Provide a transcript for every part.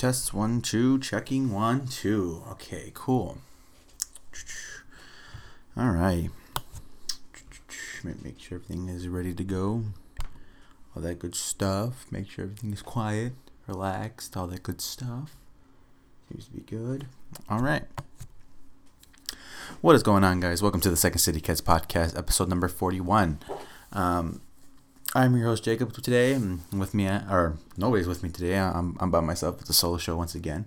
Test one, two, checking one, two. Okay, cool. All right. Make sure everything is ready to go. All that good stuff. Make sure everything is quiet, relaxed, all that good stuff. Seems to be good. All right. What is going on, guys? Welcome to the Second City Kids podcast, episode number 41. Um, I'm your host Jacob today, and with me, or nobody's with me today. I'm, I'm by myself. It's a solo show once again.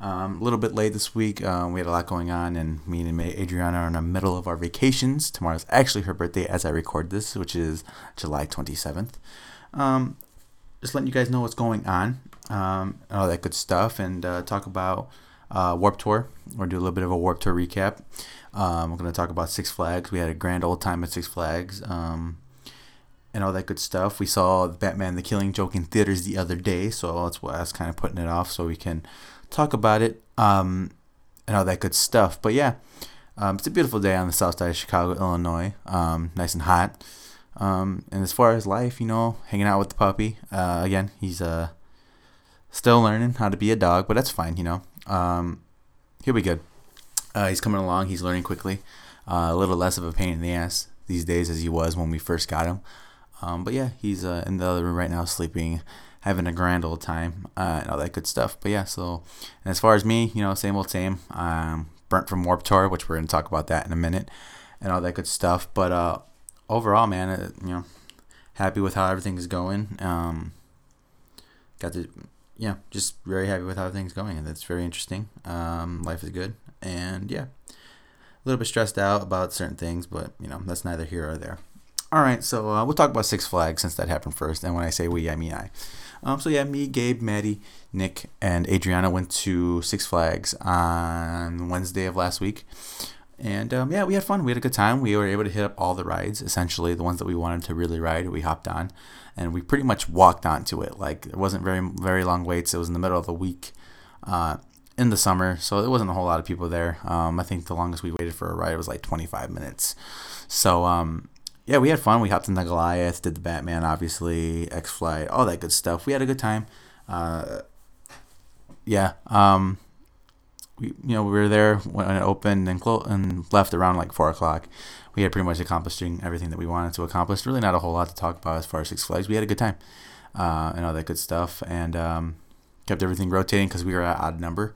Um, a little bit late this week. Um, we had a lot going on, and me and Adriana are in the middle of our vacations. Tomorrow's actually her birthday as I record this, which is July 27th. Um, just letting you guys know what's going on, um, all that good stuff, and uh, talk about uh, Warp Tour. We're do a little bit of a Warp Tour recap. Um, we're going to talk about Six Flags. We had a grand old time at Six Flags. Um, and all that good stuff. We saw Batman the Killing Joke in theaters the other day, so that's why I was kind of putting it off so we can talk about it um, and all that good stuff. But yeah, um, it's a beautiful day on the south side of Chicago, Illinois. Um, nice and hot. Um, and as far as life, you know, hanging out with the puppy. Uh, again, he's uh, still learning how to be a dog, but that's fine, you know. Um, he'll be good. Uh, he's coming along. He's learning quickly. Uh, a little less of a pain in the ass these days as he was when we first got him. Um, but yeah, he's uh, in the other room right now, sleeping, having a grand old time, uh, and all that good stuff. But yeah, so as far as me, you know, same old same. Um, burnt from Warp Tour, which we're gonna talk about that in a minute, and all that good stuff. But uh, overall, man, uh, you know, happy with how everything is going. Um, got to, yeah, just very happy with how things going, and that's very interesting. Um, life is good, and yeah, a little bit stressed out about certain things, but you know, that's neither here or there. All right, so uh, we'll talk about Six Flags since that happened first. And when I say we, I mean I. Um, so yeah, me, Gabe, Maddie, Nick, and Adriana went to Six Flags on Wednesday of last week. And um, yeah, we had fun. We had a good time. We were able to hit up all the rides, essentially the ones that we wanted to really ride. We hopped on, and we pretty much walked onto it. Like it wasn't very very long waits. It was in the middle of the week, uh, in the summer, so there wasn't a whole lot of people there. Um, I think the longest we waited for a ride was like 25 minutes. So um, yeah, we had fun. We hopped in the Goliath, did the Batman, obviously, X Flight, all that good stuff. We had a good time. Uh, yeah, um, we you know we were there when it opened and clo- and left around like four o'clock. We had pretty much accomplishing everything that we wanted to accomplish. Really, not a whole lot to talk about as far as Six Flags. We had a good time uh, and all that good stuff, and um, kept everything rotating because we were at odd number.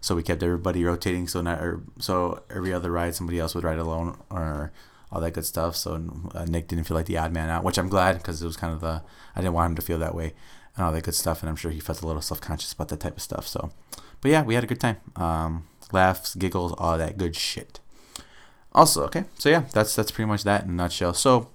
So we kept everybody rotating. So not er, so every other ride somebody else would ride alone or all that good stuff. So uh, Nick didn't feel like the odd man out, which I'm glad because it was kind of the I didn't want him to feel that way and all that good stuff. And I'm sure he felt a little self conscious about that type of stuff. So, but yeah, we had a good time. Um, laughs, giggles, all that good shit. Also, okay, so yeah, that's that's pretty much that in a nutshell. So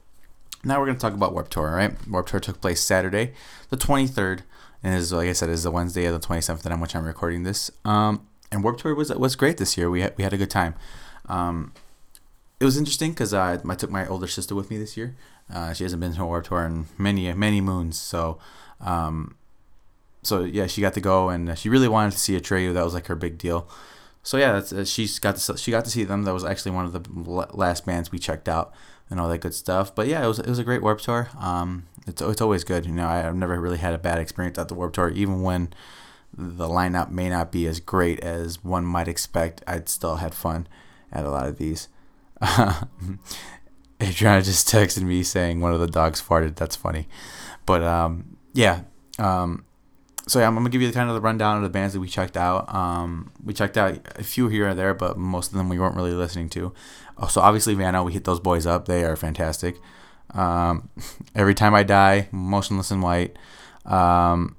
now we're gonna talk about Warp Tour. Right, Warp Tour took place Saturday, the 23rd, and is like I said, is the Wednesday of the 27th that I'm which I'm recording this. Um, and Warp Tour was was great this year. We had we had a good time. Um, it was interesting because I, I took my older sister with me this year. Uh, she hasn't been to a Warped Tour in many many moons, so um, so yeah, she got to go and she really wanted to see Atreyu. That was like her big deal. So yeah, that's, uh, she's got to she got to see them. That was actually one of the last bands we checked out and all that good stuff. But yeah, it was it was a great Warp Tour. Um, it's it's always good. You know, I, have never really had a bad experience at the Warp Tour, even when the lineup may not be as great as one might expect. I'd still had fun at a lot of these. Adriana just texted me saying one of the dogs farted. That's funny, but um, yeah. Um, so yeah, I'm gonna give you the kind of the rundown of the bands that we checked out. Um, we checked out a few here and there, but most of them we weren't really listening to. Oh, so obviously Vanna, we hit those boys up. They are fantastic. Um, Every time I die, Motionless in White. Um,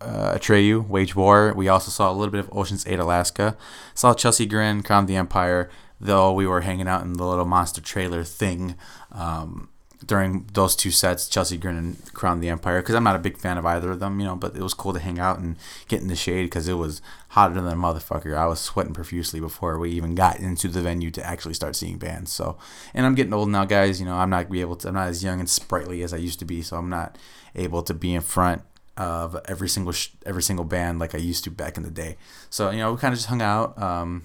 uh, Atreyu, Wage War. We also saw a little bit of Oceans Ate Alaska. Saw Chelsea Grin, Crown the Empire though we were hanging out in the little monster trailer thing um, during those two sets, Chelsea Grin and Crown the Empire, because I'm not a big fan of either of them, you know, but it was cool to hang out and get in the shade because it was hotter than a motherfucker. I was sweating profusely before we even got into the venue to actually start seeing bands. So, and I'm getting old now, guys. You know, I'm not be able to. I'm not as young and sprightly as I used to be, so I'm not able to be in front of every single sh- every single band like I used to back in the day. So, you know, we kind of just hung out. Um,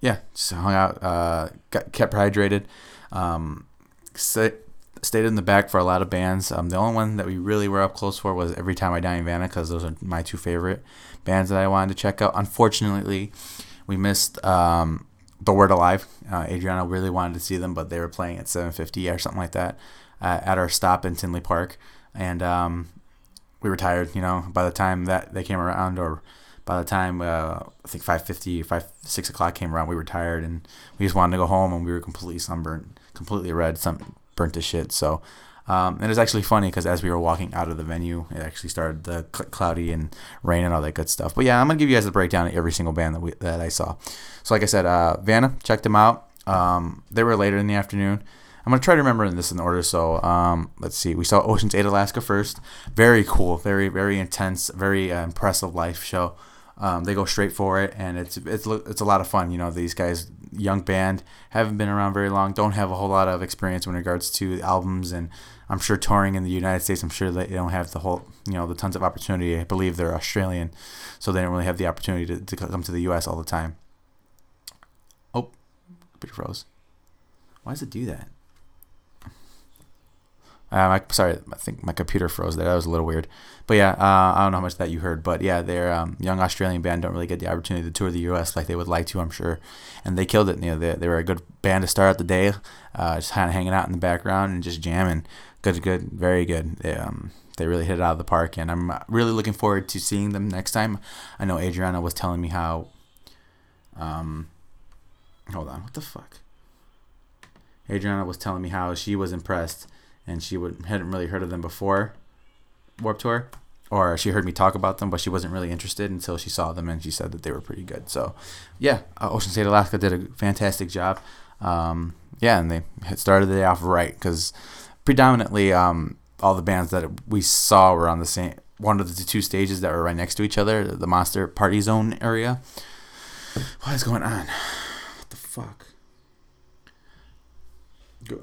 yeah, just hung out, uh, got kept hydrated. Um, stayed in the back for a lot of bands. Um, the only one that we really were up close for was Every Time I Die in Vanna because those are my two favorite bands that I wanted to check out. Unfortunately, we missed um, The Word Alive. Uh, Adriana really wanted to see them, but they were playing at 7:50 or something like that uh, at our stop in Tinley Park, and um, we were tired. You know, by the time that they came around, or by the time uh, I think 5:50, 5 6 o'clock came around, we were tired and we just wanted to go home, and we were completely sunburned, completely red, some burnt to shit. So. Um, and it's actually funny because as we were walking out of the venue, it actually started the cl- cloudy and rain and all that good stuff. But yeah, I'm gonna give you guys a breakdown of every single band that we that I saw. So like I said, uh, Vanna, checked them out. Um, they were later in the afternoon. I'm gonna try to remember this in order. So um, let's see. We saw Oceans Ate Alaska first. Very cool. Very very intense. Very uh, impressive live show. Um, they go straight for it, and it's it's it's a lot of fun. You know, these guys, young band, haven't been around very long, don't have a whole lot of experience in regards to albums, and I'm sure touring in the United States. I'm sure they don't have the whole, you know, the tons of opportunity. I believe they're Australian, so they don't really have the opportunity to, to come to the U.S. all the time. Oh, computer froze. Why does it do that? Uh, my, sorry, I think my computer froze there. That was a little weird. But yeah, uh, I don't know how much that you heard. But yeah, they're um, young Australian band. Don't really get the opportunity to tour the U.S. like they would like to, I'm sure. And they killed it. You know, they, they were a good band to start out the day, uh, just kind of hanging out in the background and just jamming. Good, good, very good. They, um, they really hit it out of the park, and I'm really looking forward to seeing them next time. I know Adriana was telling me how. Um, hold on, what the fuck? Adriana was telling me how she was impressed and she would hadn't really heard of them before Warp Tour, or she heard me talk about them, but she wasn't really interested until she saw them and she said that they were pretty good. So, yeah, uh, Oceans Ate Alaska did a fantastic job. Um, yeah, and they started the day off right because predominantly um, all the bands that we saw were on the same one of the two stages that were right next to each other, the Monster Party Zone area. What is going on? What the fuck?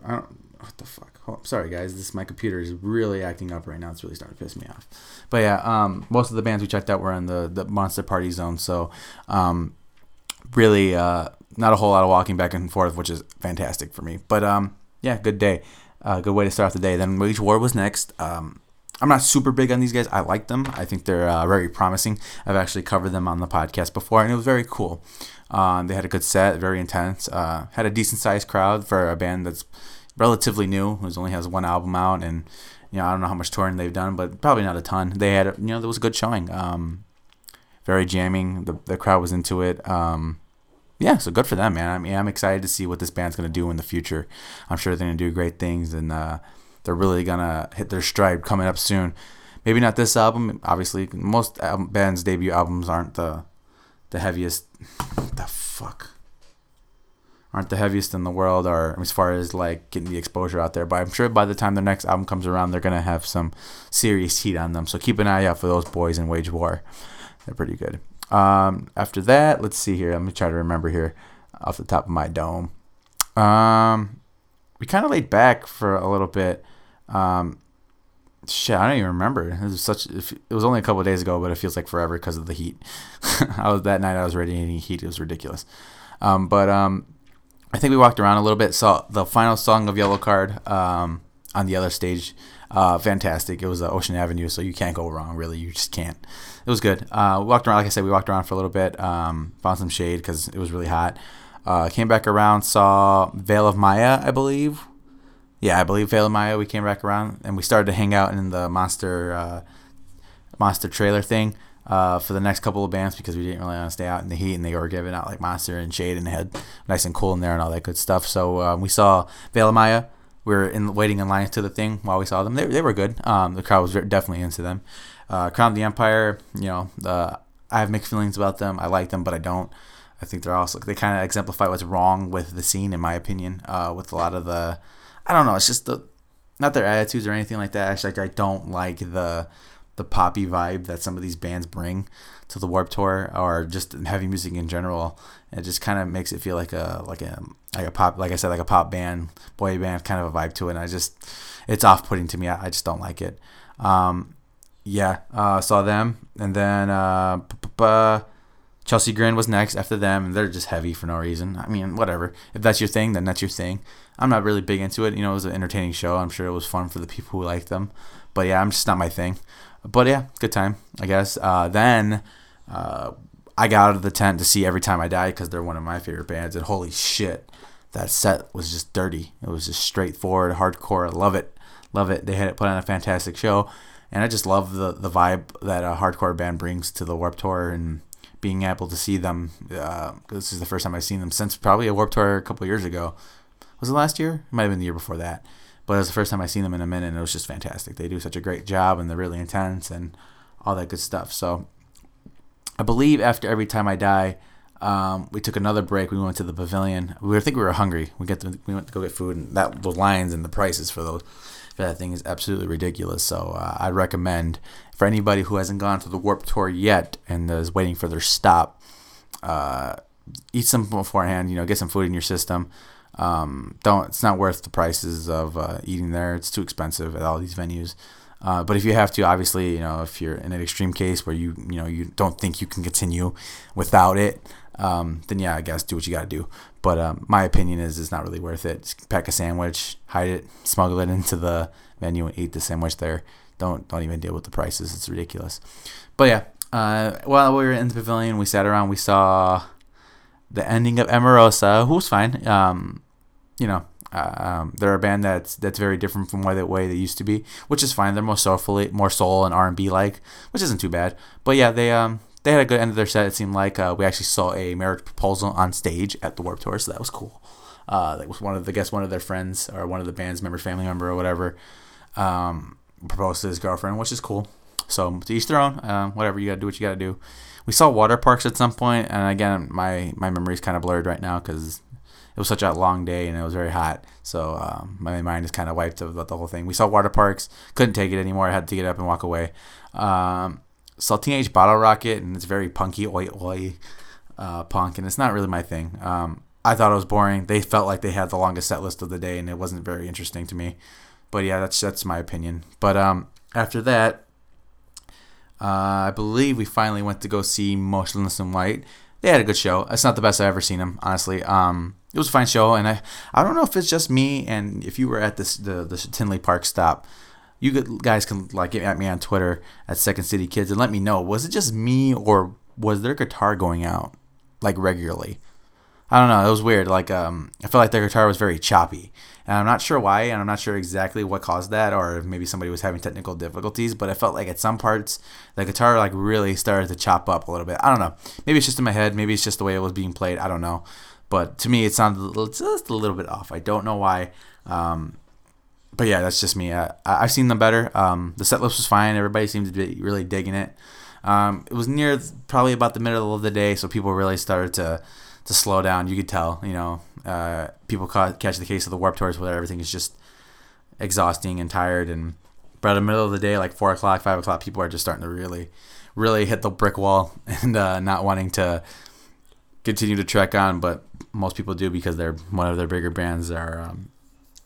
I don't. What the fuck? Oh, sorry guys, this my computer is really acting up right now. It's really starting to piss me off. But yeah, um, most of the bands we checked out were in the the Monster Party Zone, so um, really uh, not a whole lot of walking back and forth, which is fantastic for me. But um, yeah, good day, uh, good way to start off the day. Then Wage War was next. Um, I'm not super big on these guys. I like them. I think they're uh, very promising. I've actually covered them on the podcast before, and it was very cool. Um, they had a good set, very intense. Uh, had a decent sized crowd for a band that's relatively new, who only has one album out, and you know I don't know how much touring they've done, but probably not a ton. They had you know there was a good showing, um, very jamming. The the crowd was into it. Um, yeah, so good for them, man. I mean, I'm excited to see what this band's gonna do in the future. I'm sure they're gonna do great things, and uh, they're really gonna hit their stride coming up soon. Maybe not this album. Obviously, most album, bands' debut albums aren't the the heaviest. the fuck aren't the heaviest in the world or as far as like getting the exposure out there. But I'm sure by the time the next album comes around, they're gonna have some serious heat on them. So keep an eye out for those boys in Wage War. They're pretty good. Um, after that, let's see here. Let me try to remember here off the top of my dome. Um, we kind of laid back for a little bit. Um, shit, I don't even remember. It was such. It was only a couple days ago, but it feels like forever because of the heat. I was that night. I was radiating heat. It was ridiculous. Um, but um, I think we walked around a little bit. Saw the final song of Yellowcard um, on the other stage. Uh, fantastic. It was uh, Ocean Avenue, so you can't go wrong. Really, you just can't. It was good. Uh, we walked around, like I said, we walked around for a little bit. Um, found some shade because it was really hot. Uh, came back around, saw Veil of Maya, I believe. Yeah, I believe Veil of Maya. We came back around and we started to hang out in the monster uh, monster trailer thing uh, for the next couple of bands because we didn't really want to stay out in the heat and they were giving out like Monster and Shade and had nice and cool in there and all that good stuff. So um, we saw Veil Maya. We were in waiting in line to the thing while we saw them. They, they were good. Um, the crowd was definitely into them. Uh, Crown of the Empire, you know, the, I have mixed feelings about them. I like them, but I don't. I think they're also they kind of exemplify what's wrong with the scene, in my opinion. Uh, with a lot of the, I don't know, it's just the, not their attitudes or anything like that. Actually, like, I don't like the the poppy vibe that some of these bands bring to the Warp Tour or just heavy music in general. It just kind of makes it feel like a like a like a pop like I said like a pop band, boy band kind of a vibe to it. And I just it's off putting to me. I, I, just don't like it. Um, yeah, uh, saw them and then uh, Chelsea Grin was next after them, and they're just heavy for no reason. I mean, whatever. If that's your thing, then that's your thing. I'm not really big into it. You know, it was an entertaining show. I'm sure it was fun for the people who liked them. But yeah, I'm just not my thing. But yeah, good time, I guess. Uh, then uh, I got out of the tent to see Every Time I Die because they're one of my favorite bands. And holy shit, that set was just dirty. It was just straightforward, hardcore. I love it. Love it. They had it put on a fantastic show. And I just love the, the vibe that a hardcore band brings to the Warped Tour and being able to see them. Uh, this is the first time I've seen them since probably a Warped Tour a couple years ago. Was it last year? It might have been the year before that. But it was the first time I seen them in a minute, and it was just fantastic. They do such a great job, and they're really intense and all that good stuff. So I believe after every time I die, um, we took another break. We went to the pavilion. We I think we were hungry. We get to, we went to go get food, and that those lines and the prices for those for that thing is absolutely ridiculous. So uh, I'd recommend for anybody who hasn't gone to the Warp Tour yet and is waiting for their stop, uh, eat some beforehand. You know, get some food in your system. Um, don't. It's not worth the prices of uh, eating there. It's too expensive at all these venues. Uh, but if you have to, obviously, you know, if you're in an extreme case where you, you know, you don't think you can continue without it, um, then yeah, I guess do what you got to do. But um, my opinion is it's not really worth it. Just pack a sandwich, hide it, smuggle it into the menu, and eat the sandwich there. Don't don't even deal with the prices. It's ridiculous. But yeah, uh, while we were in the pavilion, we sat around. We saw the ending of Emarosa, who was fine. Um, you know, uh, um, they're a band that's that's very different from the way they used to be, which is fine. They're more soulfully, more soul and R and B like, which isn't too bad. But yeah, they um they had a good end of their set. It seemed like uh, we actually saw a marriage proposal on stage at the Warped Tour, so that was cool. Uh, that was one of the I guess one of their friends or one of the band's member, family member or whatever, um, proposed to his girlfriend, which is cool. So to each their own. Um, whatever you gotta do, what you gotta do. We saw Waterparks at some point, and again, my my memory is kind of blurred right now because it was such a long day and it was very hot. So um, my mind is kind of wiped about the whole thing. We saw Waterparks, couldn't take it anymore. I had to get up and walk away. Um, saw Teenage Bottlerocket, and it's very punky, oi oi uh, punk, and it's not really my thing. Um, I thought it was boring. They felt like they had the longest set list of the day, and it wasn't very interesting to me. But yeah, that's that's my opinion. But um, after that, uh, I believe we finally went to go see Motionless in White. They had a good show. It's not the best I've ever seen them, honestly. Um, it was a fine show, and I I don't know if it's just me and if you were at this the the Tinley Park stop, you guys can like get at me on Twitter at Second City Kids and let me know was it just me or was their guitar going out like regularly? I don't know. It was weird. Like um, I felt like their guitar was very choppy, and I'm not sure why, and I'm not sure exactly what caused that, or maybe somebody was having technical difficulties. But I felt like at some parts the guitar like really started to chop up a little bit. I don't know. Maybe it's just in my head. Maybe it's just the way it was being played. I don't know. But to me, it sounded just a little bit off. I don't know why. Um, but yeah, that's just me. I, I've seen them better. Um, the set list was fine. Everybody seemed to be really digging it. Um, it was near probably about the middle of the day, so people really started to to slow down. You could tell, you know, uh, people caught, catch the case of the warp tours where everything is just exhausting and tired. And by the middle of the day, like four o'clock, five o'clock, people are just starting to really, really hit the brick wall and uh, not wanting to continue to trek on. But most people do because they're one of their bigger brands are um,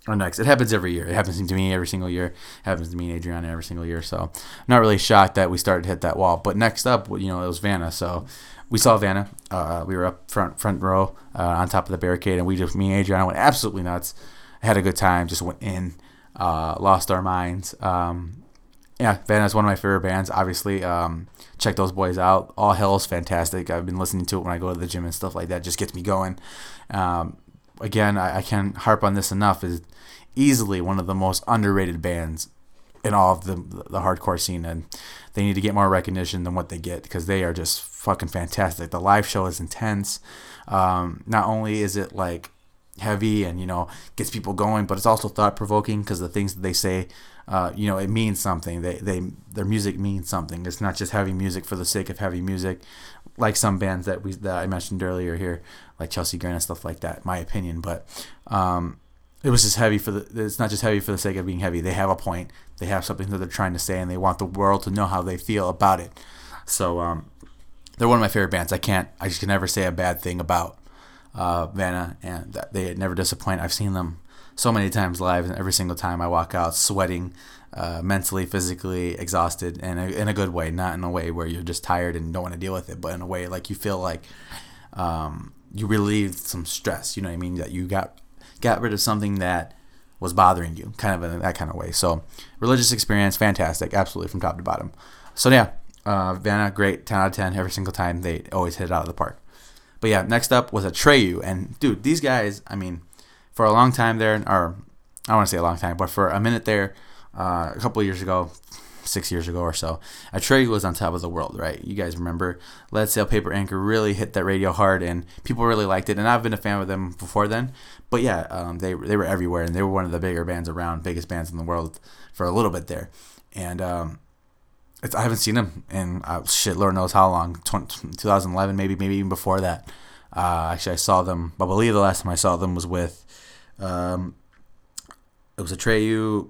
are next. It happens every year. It happens to me every single year. It happens to me and Adriana every single year. So I'm not really shocked that we started to hit that wall. But next up, you know, it was Vanna. So we saw Vanna. Uh, we were up front front row uh, on top of the barricade, and we just me and Adriana went absolutely nuts. Had a good time. Just went in, uh, lost our minds. Um, yeah, Vanna is one of my favorite bands. Obviously, um, check those boys out. All Hell is fantastic. I've been listening to it when I go to the gym and stuff like that. Just gets me going. Um, again, I, I, can't harp on this enough. Is easily one of the most underrated bands in all of the the hardcore scene, and they need to get more recognition than what they get because they are just fucking fantastic. The live show is intense. Um, not only is it like heavy and you know gets people going, but it's also thought provoking because the things that they say uh, you know, it means something. They, they, their music means something. It's not just heavy music for the sake of heavy music, like some bands that we that I mentioned earlier here, like Chelsea Grin and stuff like that. My opinion, but um, it was just heavy for the. It's not just heavy for the sake of being heavy. They have a point. They have something that they're trying to say, and they want the world to know how they feel about it. So um, they're one of my favorite bands. I can't. I just can never say a bad thing about uh, Vanna, and they never disappoint. I've seen them so many times live, and every single time I walk out sweating, uh, mentally, physically exhausted, and in a good way, not in a way where you're just tired and don't want to deal with it, but in a way like you feel like um, you relieved some stress. You know what I mean? That you got got rid of something that was bothering you, kind of in that kind of way. So religious experience, fantastic, absolutely from top to bottom. So yeah, uh, Vanna, great, ten out of ten every single time. They always hit it out of the park. But yeah, next up was Atreyu, and dude, these guys, I mean, for a long time there, or I don't want to say a long time, but for a minute there, uh, a couple years ago, six years ago or so, Atreyu was on top of the world, right? You guys remember Lead Sail Paper Anchor really hit that radio hard, and people really liked it. And I've been a fan of them before then, but yeah, um, they they were everywhere, and they were one of the bigger bands around, biggest bands in the world for a little bit there, and um, I haven't seen them in uh, shit, Lord knows how long, 20, 2011 maybe, maybe even before that. Uh, actually, I saw them. I believe the last time I saw them was with, um, it was Atreyu,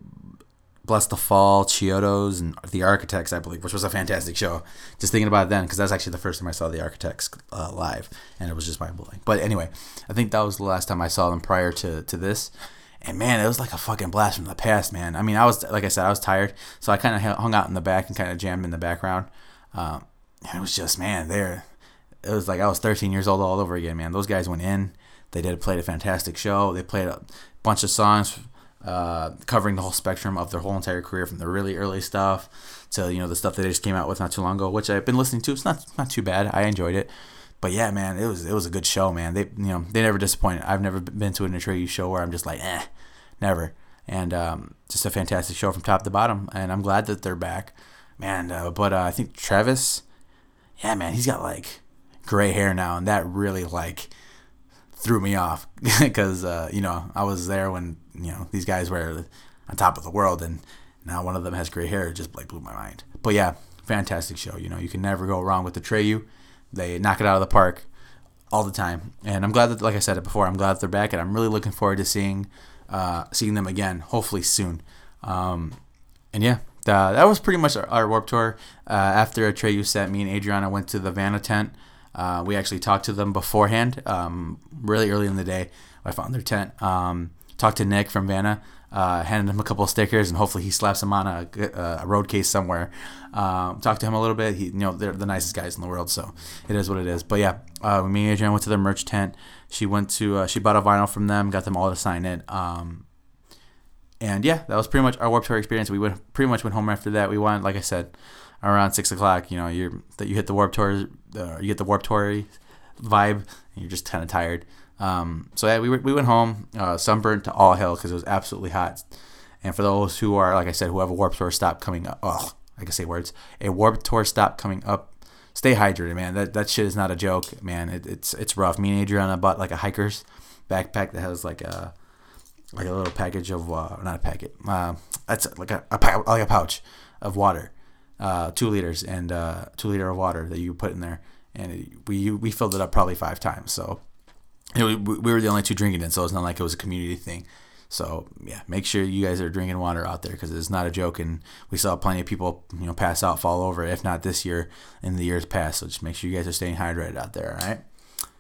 Blessthefall, Chiodos, and the Architects, I believe, which was a fantastic show. Just thinking about it then, because that's actually the first time I saw the Architects uh, live, and it was just mind blowing. But anyway, I think that was the last time I saw them prior to to this. And man, it was like a fucking blast from the past, man. I mean, I was like I said, I was tired, so I kind of hung out in the back and kind of jammed in the background. Um, and it was just man, there. It was like I was 13 years old all over again, man. Those guys went in. They did played a fantastic show. They played a bunch of songs uh, covering the whole spectrum of their whole entire career, from the really early stuff to you know the stuff that they just came out with not too long ago, which I've been listening to. It's not not too bad. I enjoyed it but yeah, man, it was it was a good show, man. They you know they never disappointed. I've never been to an Atreyu show where I'm just like, eh, never. And um, just a fantastic show from top to bottom. And I'm glad that they're back, man. Uh, but uh, I think Travis, yeah, man, he's got like gray hair now, and that really like threw me off because uh, you know I was there when you know these guys were on top of the world, and now one of them has gray hair. It just like blew my mind. But yeah, fantastic show. You know, you can never go wrong with the Atreyu. They knock it out of the park all the time, and I'm glad that, like I said it before, I'm glad they're back, and I'm really looking forward to seeing uh, seeing them again, hopefully soon. Um, and yeah, that was pretty much our, our Warp Tour. Uh, after Atreyu set, me and Adriana went to the Vanna tent. Uh, we actually talked to them beforehand, um, really early in the day. I found their tent. Um, talked to Nick from Vanna uh, handed him a couple of stickers, and hopefully he slaps them on a, a road case somewhere. Um, talked to him a little bit. He, you know, they're the nicest guys in the world, so it is what it is. But yeah, uh, me and Adrian went to their merch tent. She went to, uh, she bought a vinyl from them, got them all to sign it. Um, and yeah, that was pretty much our Warp Tour experience. We went pretty much went home after that. We went, like I said, around six o'clock. You know, you're that you hit the Warp Tour, uh, you get the Warp Tour vibe, and you're just kind of tired. Um, so yeah, we, were, we went home, uh, sunburned to all hell because it was absolutely hot. And for those who are, like I said, who have a warp tour stop coming up, oh, I can say words, a warp tour stop coming up, stay hydrated, man. That that shit is not a joke, man. It, it's it's rough. Me and Adriana bought like a hiker's backpack that has like a like a little package of uh, not a packet, uh, that's like a, a like a pouch of water, uh, two liters and uh, two liter of water that you put in there, and it, we we filled it up probably five times. So we, we were the only two drinking it, so it's not like it was a community thing. So yeah, make sure you guys are drinking water out there because it's not a joke, and we saw plenty of people you know pass out, fall over, if not this year, in the years past. So just make sure you guys are staying hydrated out there. All right,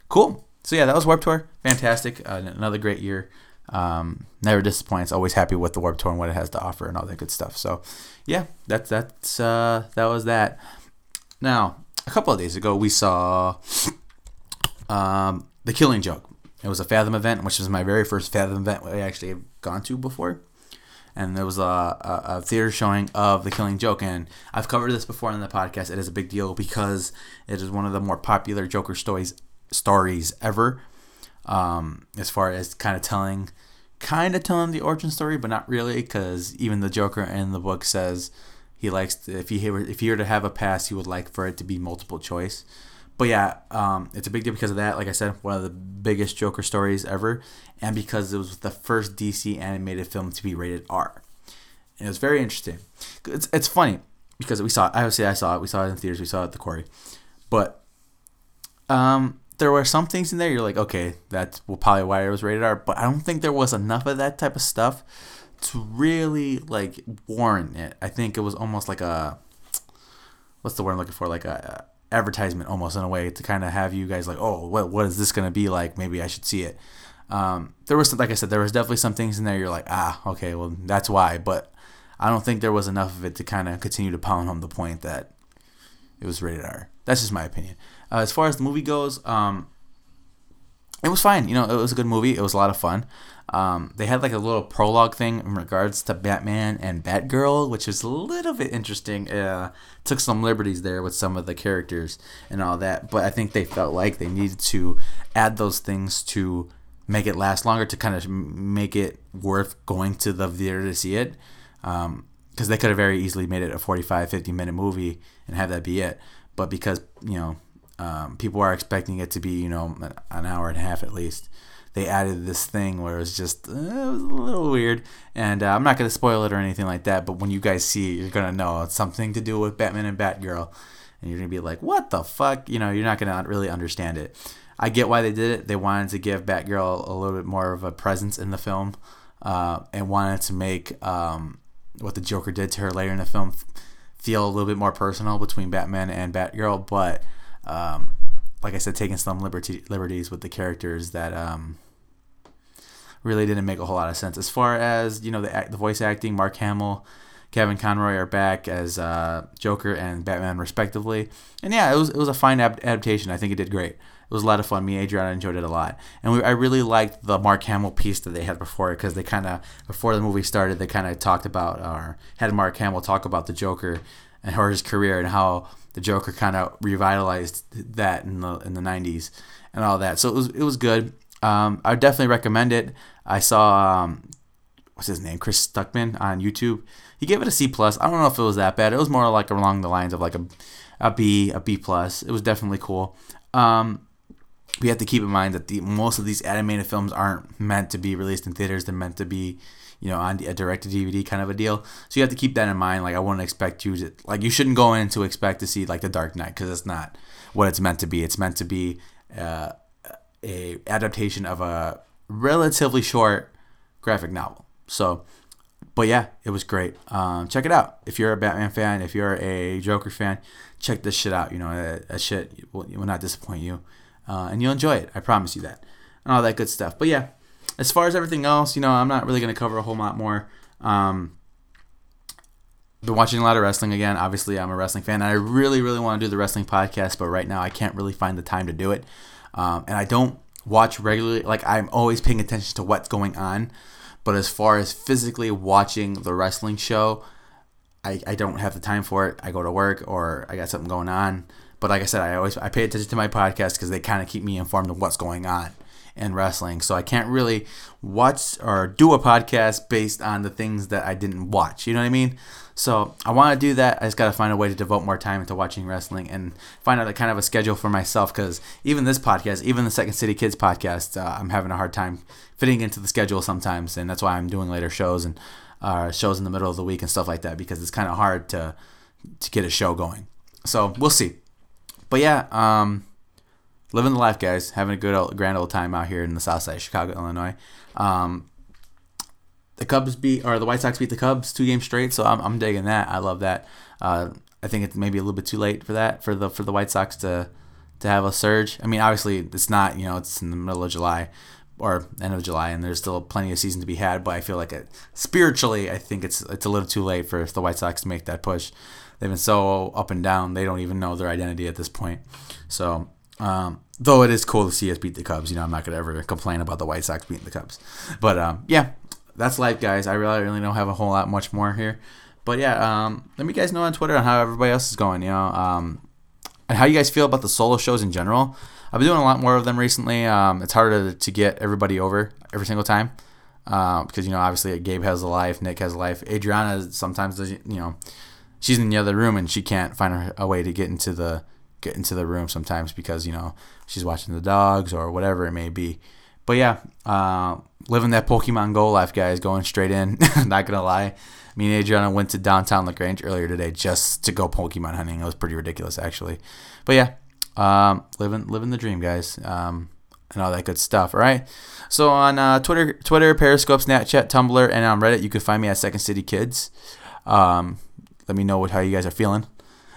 cool. So yeah, that was Warp Tour, fantastic, uh, another great year. Um, never disappoints. Always happy with the Warp Tour and what it has to offer and all that good stuff. So yeah, that's that's uh, that was that. Now a couple of days ago we saw um, the Killing Joke. It was a Fathom event, which was my very first Fathom event I actually have gone to before. And there was a, a, a, theater showing of The Killing Joke. And I've covered this before in the podcast. It is a big deal because it is one of the more popular Joker stories stories ever. Um, as far as kind of telling, kind of telling the origin story, but not really, because even the Joker in the book says he likes to, if he if he were to have a pass, he would like for it to be multiple choice. But yeah, um, it's a big deal because of that. Like I said, one of the biggest Joker stories ever, and because it was the first DC animated film to be rated R. And it was very interesting. It's, it's funny because we saw it. Obviously, I saw it. We saw it in theaters. We saw it at the quarry. But um, there were some things in there you're like, okay, that's probably why it was rated R. But I don't think there was enough of that type of stuff to really like warrant it. I think it was almost like a what's the word I'm looking for? Like a, advertisement almost in a way to kind of have you guys like, oh, what what is this gonna be like? Maybe I should see it. Um, there was, like I said, there was definitely some things in there you're like, ah, okay, well, that's why. But I don't think there was enough of it to kind of continue to pound home the point that it was rated R. That's just my opinion. Uh, as far as the movie goes, um, it was fine. You know, it was a good movie. It was a lot of fun. Um, they had like a little prologue thing in regards to Batman and Batgirl, which is a little bit interesting. Uh, took some liberties there with some of the characters and all that, but I think they felt like they needed to add those things to make it last longer to kind of make it worth going to the theater to see it. Because um, they could have very easily made it a 45, 50 minute movie and have that be it. But because, you know, um, people are expecting it to be, you know, an hour and a half at least. They added this thing where it was just uh, it was a little weird, and uh, I'm not gonna spoil it or anything like that. But when you guys see it, you're gonna know it's something to do with Batman and Batgirl, and you're gonna be like, "What the fuck?" You know, you're not gonna really understand it. I get why they did it. They wanted to give Batgirl a little bit more of a presence in the film, uh, and wanted to make um, what the Joker did to her later in the film feel a little bit more personal between Batman and Batgirl. But um, like I said, taking some liberty liberties with the characters that um, really didn't make a whole lot of sense. As far as you know, the the voice acting, Mark Hamill, Kevin Conroy are back as uh, Joker and Batman respectively, and yeah, it was it was a fine adaptation. I think it did great. It was a lot of fun. Me, Adriana enjoyed it a lot, and we, I really liked the Mark Hamill piece that they had before because they kind of before the movie started, they kind of talked about or had Mark Hamill talk about the Joker and or his career and how the Joker kind of revitalized that in the in the 90s and all that. So it was it was good. Um, I would definitely recommend it. I saw um, what's his name, Chris Stuckman on YouTube. He gave it a C plus. I don't know if it was that bad. It was more like along the lines of like a a B, a B plus. It was definitely cool. Um, we have to keep in mind that the most of these animated films aren't meant to be released in theaters. They're meant to be you know, on a direct to DVD kind of a deal. So you have to keep that in mind. Like I wouldn't expect you to like you shouldn't go in to expect to see like The Dark Knight because it's not what it's meant to be. It's meant to be uh, a adaptation of a relatively short graphic novel. So, but yeah, it was great. Um, check it out if you're a Batman fan. If you're a Joker fan, check this shit out. You know, that, that shit will, will not disappoint you, uh, and you'll enjoy it. I promise you that, and all that good stuff. But yeah as far as everything else, you know, I'm not really going to cover a whole lot more. Um, been watching a lot of wrestling again. Obviously, I'm a wrestling fan. and I really, really want to do the wrestling podcast, but right now I can't really find the time to do it. Um, and I don't watch regularly. Like I'm always paying attention to what's going on, but as far as physically watching the wrestling show, I, I don't have the time for it. I go to work or I got something going on. But like I said, I always I pay attention to my podcast because they kind of keep me informed of what's going on in wrestling. So I can't really watch or do a podcast based on the things that I didn't watch. You know what I mean? So I want to do that. I just got to find a way to devote more time into watching wrestling and find out a kind of a schedule for myself because even this podcast, even the Second City Kids podcast, uh, I'm having a hard time fitting into the schedule sometimes. And that's why I'm doing later shows and uh, shows in the middle of the week and stuff like that because it's kind of hard to, to get a show going. So we'll see. But yeah, um, living the life, guys. Having a good old, grand old time out here in the South Side, Chicago, Illinois. Um, the Cubs beat or the White Sox beat the Cubs two games straight, so I'm, I'm digging that. I love that. Uh, I think it's maybe a little bit too late for that for the for the White Sox to to have a surge. I mean, obviously it's not. You know, it's in the middle of July or end of July, and there's still plenty of season to be had. But I feel like it, spiritually, I think it's it's a little too late for the White Sox to make that push. They've been so up and down; they don't even know their identity at this point. So um, though it is cool to see us beat the Cubs. You know, I'm not gonna ever complain about the White Sox beating the Cubs. But um, yeah, that's life, guys. I really, really don't have a whole lot much more here. But yeah, um, let me guys know on Twitter on how everybody else is going. You know, um, and how you guys feel about the solo shows in general. I've been doing a lot more of them recently. Um, it's harder to get everybody over every single time uh, because you know obviously Gabe has a life, Nick has a life, Adriana sometimes does. You know, she's in the other room and she can't find a way to get into the get into the room sometimes because you know she's watching the dogs or whatever it may be. But yeah, uh, living that Pokemon Go life, guys, going straight in. Not gonna lie, me and Adriana went to downtown La Grange earlier today just to go Pokemon hunting. It was pretty ridiculous, actually. But yeah, um, living living the dream, guys, um, and all that good stuff. All right. So on uh, Twitter, Twitter, Periscope, Snapchat, Tumblr, and on Reddit, you can find me at Second City Kids. Um, let me know what how you guys are feeling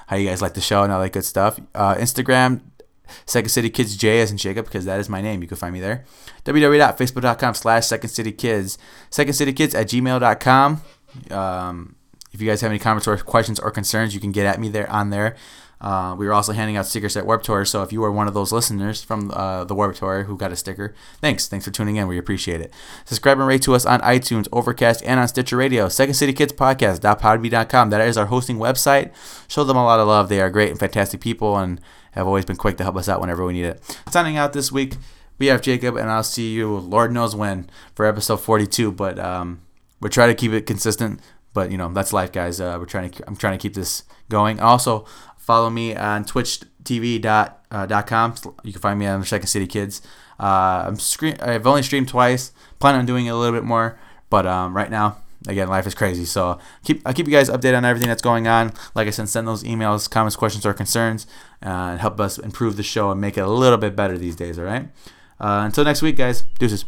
how you guys like the show and all that good stuff. Uh, Instagram Second City Kids J as in Jacob because that is my name. You can find me there. www.facebook.com slash Second City Kids. Second City Kids at gmail.com. Um, if you guys have any comments or questions or concerns, you can get at me there on there. Uh, we were also handing out stickers at Warp Tour, so if you are one of those listeners from uh, the Warp Tour who got a sticker, thanks. Thanks for tuning in. We appreciate it. Subscribe and rate to us on iTunes, Overcast, and on Stitcher Radio. Second City Kids Podcast.podbean.com. That is our hosting website. Show them a lot of love. They are great and fantastic people and have always been quick to help us out whenever we need it. Signing out this week, we have Jacob, and I'll see you, Lord knows when, for episode 42. But um, we're trying to keep it consistent. But you know that's life, guys. Uh, we're trying to. I'm trying to keep this going. Also, Follow me on twitchtv.com. Uh, you can find me on the Second City Kids. Uh, I'm screen- I've only streamed twice. Plan on doing it a little bit more, but um, right now, again, life is crazy. So keep I'll keep you guys updated on everything that's going on. Like I said, send those emails, comments, questions, or concerns, uh, and help us improve the show and make it a little bit better these days. All right. Uh, until next week, guys. Deuces.